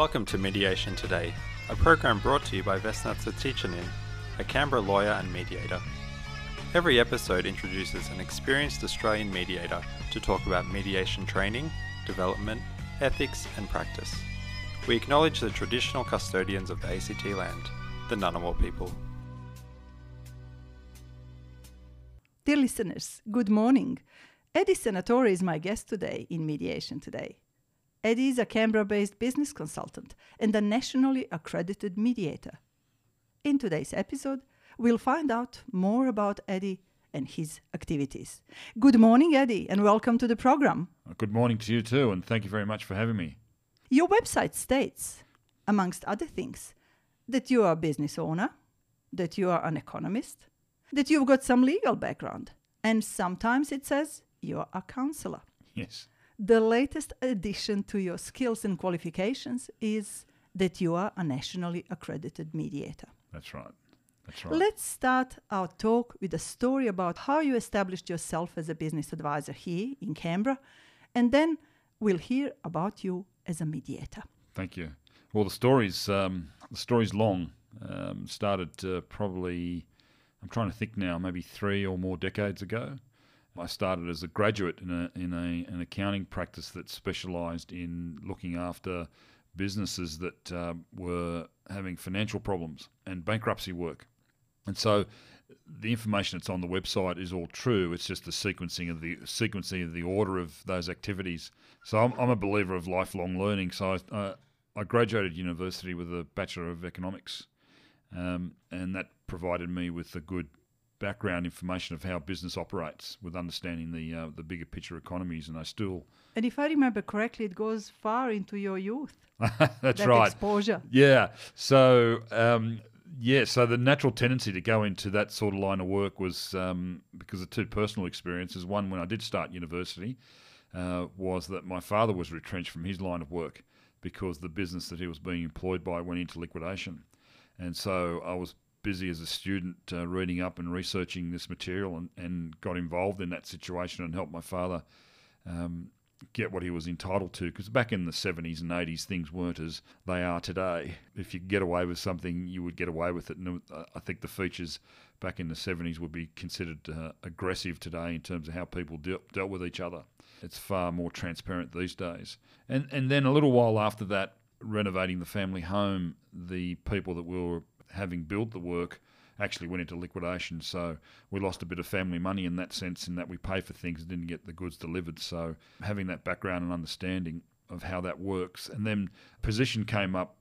Welcome to Mediation Today, a program brought to you by Vesna Cvjetičanin, a Canberra lawyer and mediator. Every episode introduces an experienced Australian mediator to talk about mediation training, development, ethics, and practice. We acknowledge the traditional custodians of the ACT land, the Ngunnawal people. Dear listeners, good morning. Eddie Senatore is my guest today in Mediation Today. Eddie is a Canberra based business consultant and a nationally accredited mediator. In today's episode, we'll find out more about Eddie and his activities. Good morning, Eddie, and welcome to the program. Good morning to you too, and thank you very much for having me. Your website states, amongst other things, that you are a business owner, that you are an economist, that you've got some legal background, and sometimes it says you're a counselor. Yes. The latest addition to your skills and qualifications is that you are a nationally accredited mediator. That's right. That's right. Let's start our talk with a story about how you established yourself as a business advisor here in Canberra, and then we'll hear about you as a mediator. Thank you. Well, the story's um, the story's long. Um, started uh, probably, I'm trying to think now, maybe three or more decades ago. I started as a graduate in a in a an accounting practice that specialised in looking after businesses that uh, were having financial problems and bankruptcy work. And so the information that's on the website is all true. It's just the sequencing of the sequencing of the order of those activities. So I'm, I'm a believer of lifelong learning. So I, uh, I graduated university with a bachelor of economics, um, and that provided me with a good background information of how business operates, with understanding the uh, the bigger picture economies. And I still And if I remember correctly, it goes far into your youth. that's that right. exposure. Yeah. So, um, yeah, so the natural tendency to go into that sort of line of work was um, because of two personal experiences. One, when I did start university, uh, was that my father was retrenched from his line of work because the business that he was being employed by went into liquidation. And so I was busy as a student uh, reading up and researching this material and, and got involved in that situation and helped my father um, get what he was entitled to. Because back in the 70s and 80s, things weren't as they are today. If you get away with something, you would get away with it. And uh, I think the features back in the 70s would be considered uh, aggressive today in terms of how people dealt, dealt with each other. It's far more transparent these days. And, and then a little while after that, renovating the family home, the people that were having built the work actually went into liquidation. So we lost a bit of family money in that sense, in that we pay for things and didn't get the goods delivered. So having that background and understanding of how that works, and then position came up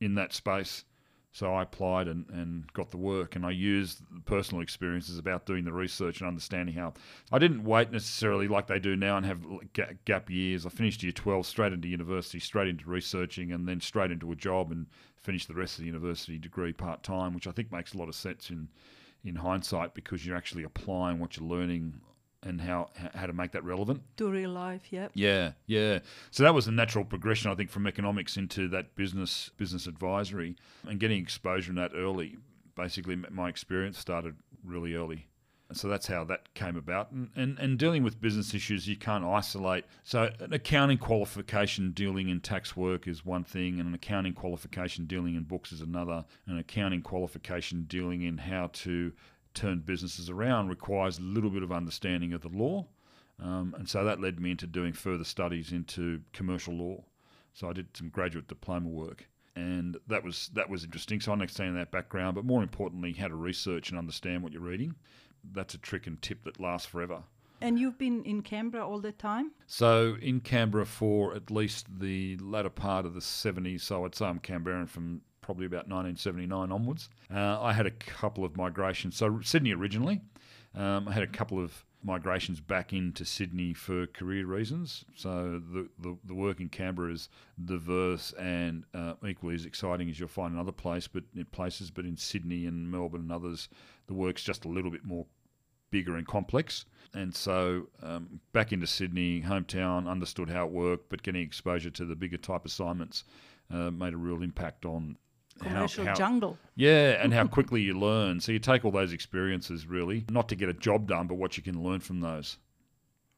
in that space. So I applied and, and got the work, and I used personal experiences about doing the research and understanding how. I didn't wait necessarily like they do now and have gap years. I finished year 12 straight into university, straight into researching, and then straight into a job and finished the rest of the university degree part time, which I think makes a lot of sense in in hindsight because you're actually applying what you're learning and how how to make that relevant. To real life, yep. Yeah, yeah. So that was the natural progression, I think, from economics into that business business advisory and getting exposure in that early. Basically, my experience started really early. So that's how that came about. And, and, and dealing with business issues, you can't isolate. So, an accounting qualification dealing in tax work is one thing, and an accounting qualification dealing in books is another. An accounting qualification dealing in how to turn businesses around requires a little bit of understanding of the law. Um, and so that led me into doing further studies into commercial law. So I did some graduate diploma work, and that was that was interesting. So I understand that background, but more importantly, how to research and understand what you're reading. That's a trick and tip that lasts forever. And you've been in Canberra all the time? So in Canberra for at least the latter part of the 70s. So I'd say I'm Canberran from probably about 1979 onwards. Uh, I had a couple of migrations. So Sydney originally. Um, I had a couple of migrations back into Sydney for career reasons. So the, the, the work in Canberra is diverse and uh, equally as exciting as you'll find in other place, but in places. But in Sydney and Melbourne and others, the work's just a little bit more bigger and complex. And so um, back into Sydney, hometown, understood how it worked, but getting exposure to the bigger type assignments uh, made a real impact on Commercial how, how, jungle. Yeah, and how quickly you learn. So you take all those experiences really, not to get a job done, but what you can learn from those.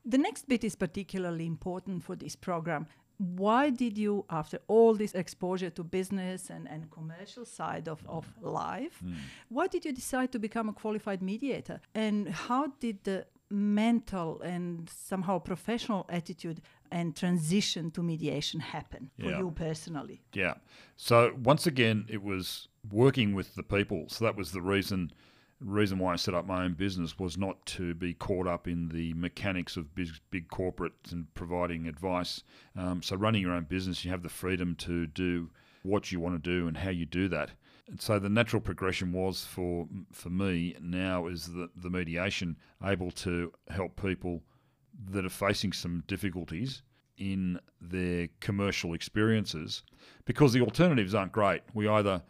The next bit is particularly important for this program. why did you, after all this exposure to business and, and commercial side of, of life, hmm. why did you decide to become a qualified mediator? And how did the mental and somehow professional attitude and transition to mediation happen for Yeah. you personally? Yeah. So once again, it was working with the people. So that was the reason reason why I set up my own business was not to be caught up in the mechanics of big, big corporates and providing advice. Um, so running your own business, you have the freedom to do what you want to do and how you do that. And so the natural progression was for for me now is the, the mediation able to help people that are facing some difficulties in their commercial experiences because the alternatives aren't great. We either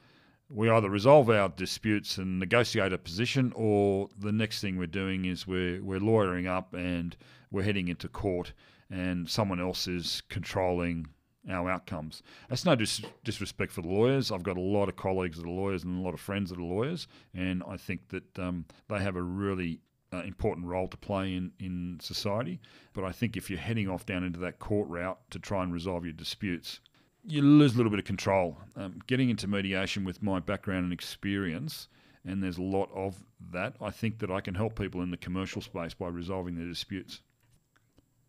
we either resolve our disputes and negotiate a position or the next thing we're doing is we're we're lawyering up and we're heading into court and someone else is controlling our outcomes. That's no dis- disrespect for the lawyers. I've got a lot of colleagues that are lawyers and a lot of friends that are lawyers, and I think that um, they have a really uh, important role to play in, in society. But I think if you're heading off down into that court route to try and resolve your disputes, you lose a little bit of control. Um, getting into mediation with my background and experience, and there's a lot of that, I think that I can help people in the commercial space by resolving their disputes.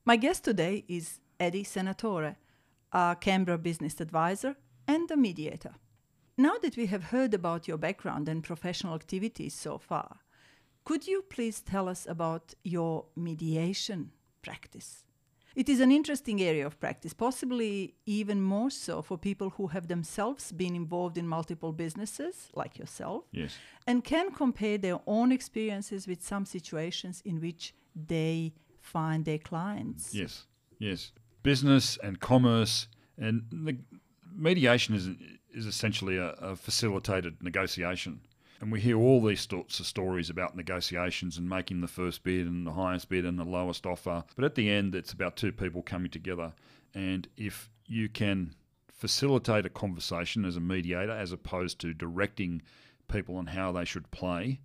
My guest today is Eddie Senatore, a Canberra business advisor and a mediator. Now that we have heard about your background and professional activities so far, could you please tell us about your mediation practice? It is an interesting area of practice, possibly even more so for people who have themselves been involved in multiple businesses, like yourself, Yes. and can compare their own experiences with some situations in which they find their clients. Yes, yes. Business and commerce and the mediation is is essentially a, a facilitated negotiation. And we hear all these sorts of stories about negotiations and making the first bid and the highest bid and the lowest offer. But at the end, it's about two people coming together. And if you can facilitate a conversation as a mediator, as opposed to directing people on how they should play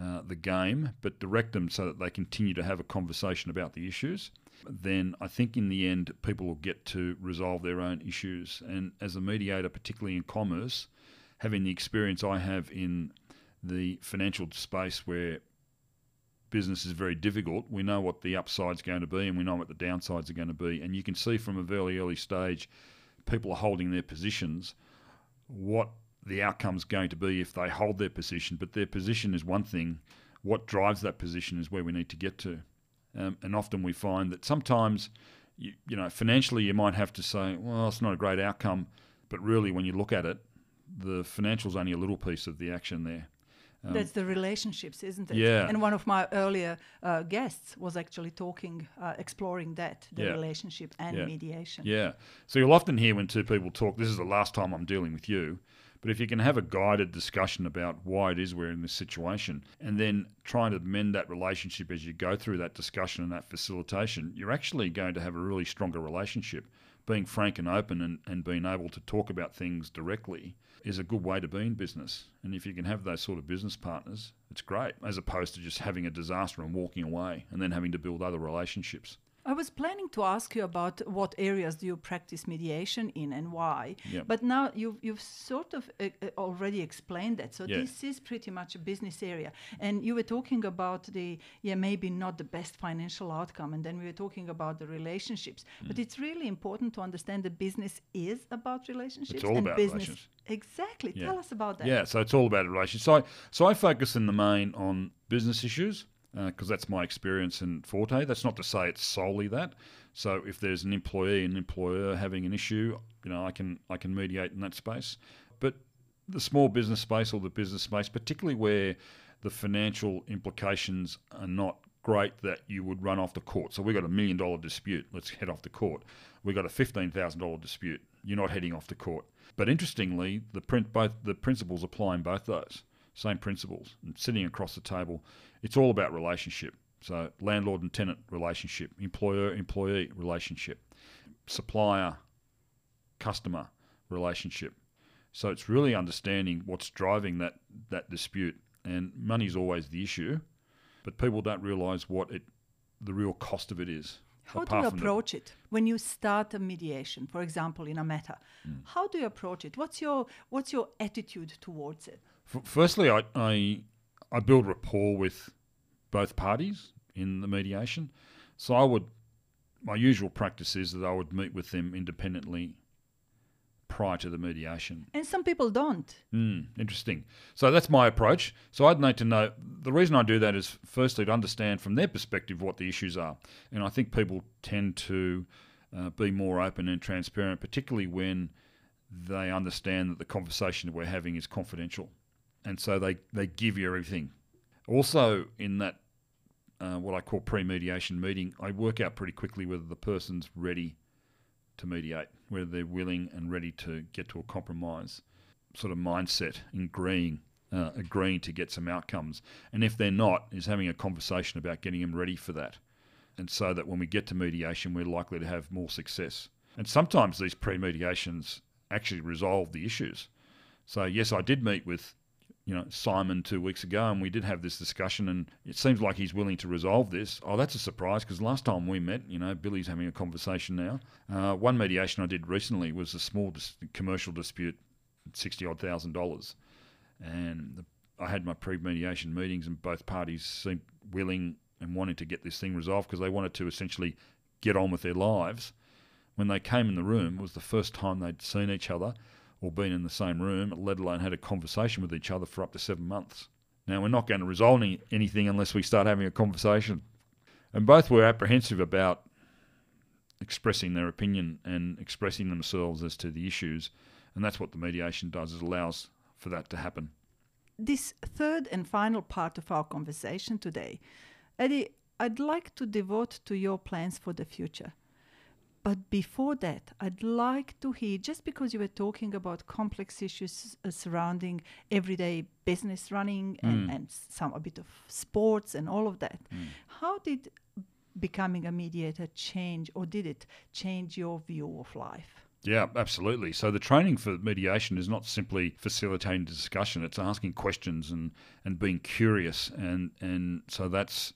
uh, the game, but direct them so that they continue to have a conversation about the issues, then I think in the end people will get to resolve their own issues. And as a mediator, particularly in commerce, having the experience I have in the financial space where business is very difficult, we know what the upside's going to be and we know what the downsides are going to be. And you can see from a very early stage, people are holding their positions, what the outcome's going to be if they hold their position. But their position is one thing, what drives that position is where we need to get to. Um, and often we find that sometimes, you, you know, financially you might have to say, well, it's not a great outcome, but really when you look at it, the financial's only a little piece of the action there. Um, That's the relationships, isn't it? Yeah. And one of my earlier uh, guests was actually talking, uh, exploring that, the Yeah. relationship and Yeah. mediation. Yeah. So you'll often hear when two people talk, this is the last time I'm dealing with you. But if you can have a guided discussion about why it is we're in this situation and then trying to mend that relationship as you go through that discussion and that facilitation, you're actually going to have a really stronger relationship. Being frank and open and, and being able to talk about things directly is a good way to be in business. And if you can have those sort of business partners, it's great, as opposed to just having a disaster and walking away and then having to build other relationships. I was planning to ask you about what areas do you practice mediation in and why. Yep. But now you've, you've sort of uh, uh, already explained that. So Yeah. this is pretty much a business area. And you were talking about the, yeah, maybe not the best financial outcome. And then we were talking about the relationships. Mm. But it's really important to understand that business is about relationships. It's all and about business. relations. Exactly. Yeah. Tell us about that. Yeah, so it's all about relationships. So I, so I focus in the main on business issues Uh, because that's my experience and forte. That's not to say it's solely that. So if there's an employee and employer having an issue, you know, I can I can mediate in that space. But the small business space or the business space, particularly where the financial implications are not great that you would run off to court. So we've got a million dollar dispute. Let's head off to court. We've got a fifteen thousand dollar dispute. You're not heading off to court. But interestingly, the print both the principles apply in both those same principles. And sitting across the table, it's all about relationship. So landlord and tenant relationship, employer employee relationship, supplier customer relationship. So it's really understanding what's driving that that dispute. And money's always the issue, but people don't realise what it the real cost of it is. How do you approach it when you start a mediation, for example, in a matter? Hmm. How do you approach it? What's your what's your attitude towards it? F- firstly, I, I I build rapport with both parties in the mediation. So I would my usual practice is that I would meet with them independently prior to the mediation. And some people don't. Mm, interesting. So that's my approach. So I'd need to know the reason I do that is firstly to understand from their perspective what the issues are, and I think people tend to uh, be more open and transparent, particularly when they understand that the conversation that we're having is confidential, and so they they give you everything. Also, in that uh, what I call pre-mediation meeting, I work out pretty quickly whether the person's ready to mediate, whether they're willing and ready to get to a compromise sort of mindset, agreeing, uh, agreeing to get some outcomes. And if they're not, is having a conversation about getting them ready for that. And so that when we get to mediation, we're likely to have more success. And sometimes these pre-mediations actually resolve the issues. So yes, I did meet with, you know, Simon two weeks ago, and we did have this discussion, and it seems like he's willing to resolve this. Oh, that's a surprise because last time we met, you know, Billy's having a conversation now. Uh, one mediation I did recently was a small dis- commercial dispute sixty odd thousand dollars, and the, I had my pre-mediation meetings, and both parties seemed willing and wanting to get this thing resolved because they wanted to essentially get on with their lives. When they came in the room, it was the first time they'd seen each other or been in the same room, let alone had a conversation with each other for up to seven months. Now we're not going to resolve any, anything unless we start having a conversation, and both were apprehensive about expressing their opinion and expressing themselves as to the issues and that's what the mediation does is allows for that to happen This third and final part of our conversation today, Eddie, I'd like to devote to your plans for the future. But before that, I'd like to hear just because you were talking about complex issues uh, surrounding everyday business running and, and some a bit of sports and all of that. How did becoming a mediator change, or did it change your view of life? Yeah, absolutely. So the training for mediation is not simply facilitating discussion; it's asking questions and, and being curious, and and so that's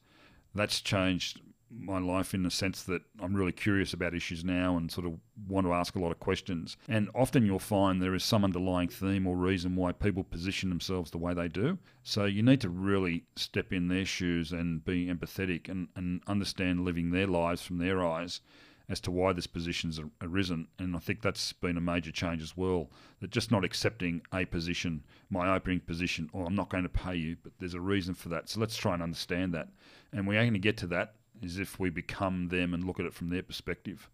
that's changed my life in the sense that I'm really curious about issues now and sort of want to ask a lot of questions. And often you'll find there is some underlying theme or reason why people position themselves the way they do. So you need to really step in their shoes and be empathetic and, and understand living their lives from their eyes as to why this position's ar- arisen. And I think that's been a major change as well. That just not accepting a position, my opening position, or I'm not going to pay you, but there's a reason for that. So let's try and understand that. And we are going to get to that is if we become them and look at it from their perspective.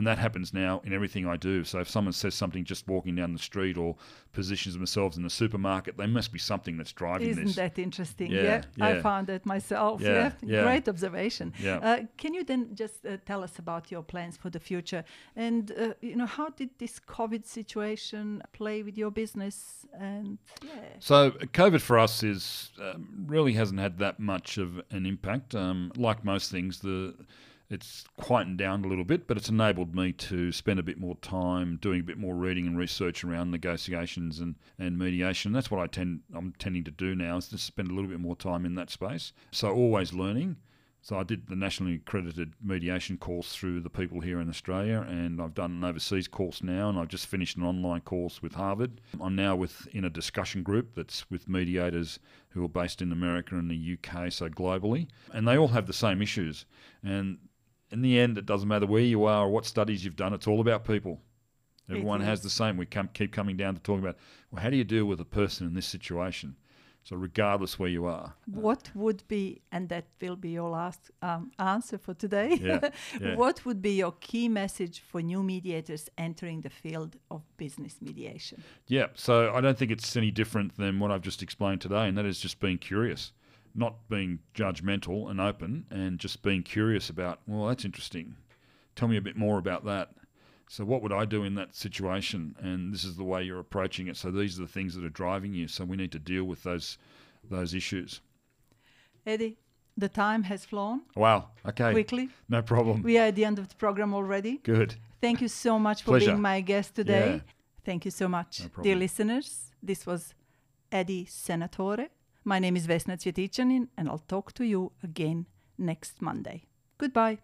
And that happens now in everything I do. So if someone says something just walking down the street or positions themselves in the supermarket, there must be something that's driving this. Isn't this. that interesting? Yeah, I yeah. found that myself. Yeah, Yeah, yeah. great observation. Yeah. Uh, can you then just uh, tell us about your plans for the future and uh, you know how did this COVID situation play with your business and yeah. So COVID for us is um, really hasn't had that much of an impact. Um, like most things, the it's quietened down a little bit, but it's enabled me to spend a bit more time doing a bit more reading and research around negotiations and, and mediation. That's what I tend I'm tending to do now is to spend a little bit more time in that space. So always learning. So I did the nationally accredited mediation course through the people here in Australia, and I've done an overseas course now, and I've just finished an online course with Harvard. I'm now with in a discussion group that's with mediators who are based in America and the UK, so globally, and they all have the same issues. And in the end, it doesn't matter where you are or what studies you've done; it's all about people. Everyone has the same. We come, keep coming down to talking about well, how do you deal with a person in this situation? So regardless where you are, What would be, and that will be your last um, answer for today. Yeah, yeah. What would be your key message for new mediators entering the field of business mediation? Yeah, so I don't think it's any different than what I've just explained today, and that is just being curious, not being judgmental and open, and just being curious about, well, that's interesting. Tell me a bit more about that. So, what would I do in that situation? And this is the way you're approaching it. So, these are the things that are driving you. So, we need to deal with those those issues. Eddie, the time has flown Wow. Okay. quickly. No problem. We are at the end of the program already. Good. Thank you so much for Pleasure. being my guest today. Yeah. Thank you so much. No Dear listeners, this was Eddie Senatore. My name is Vesna Cvjetičanin, and I'll talk to you again next Monday. Goodbye.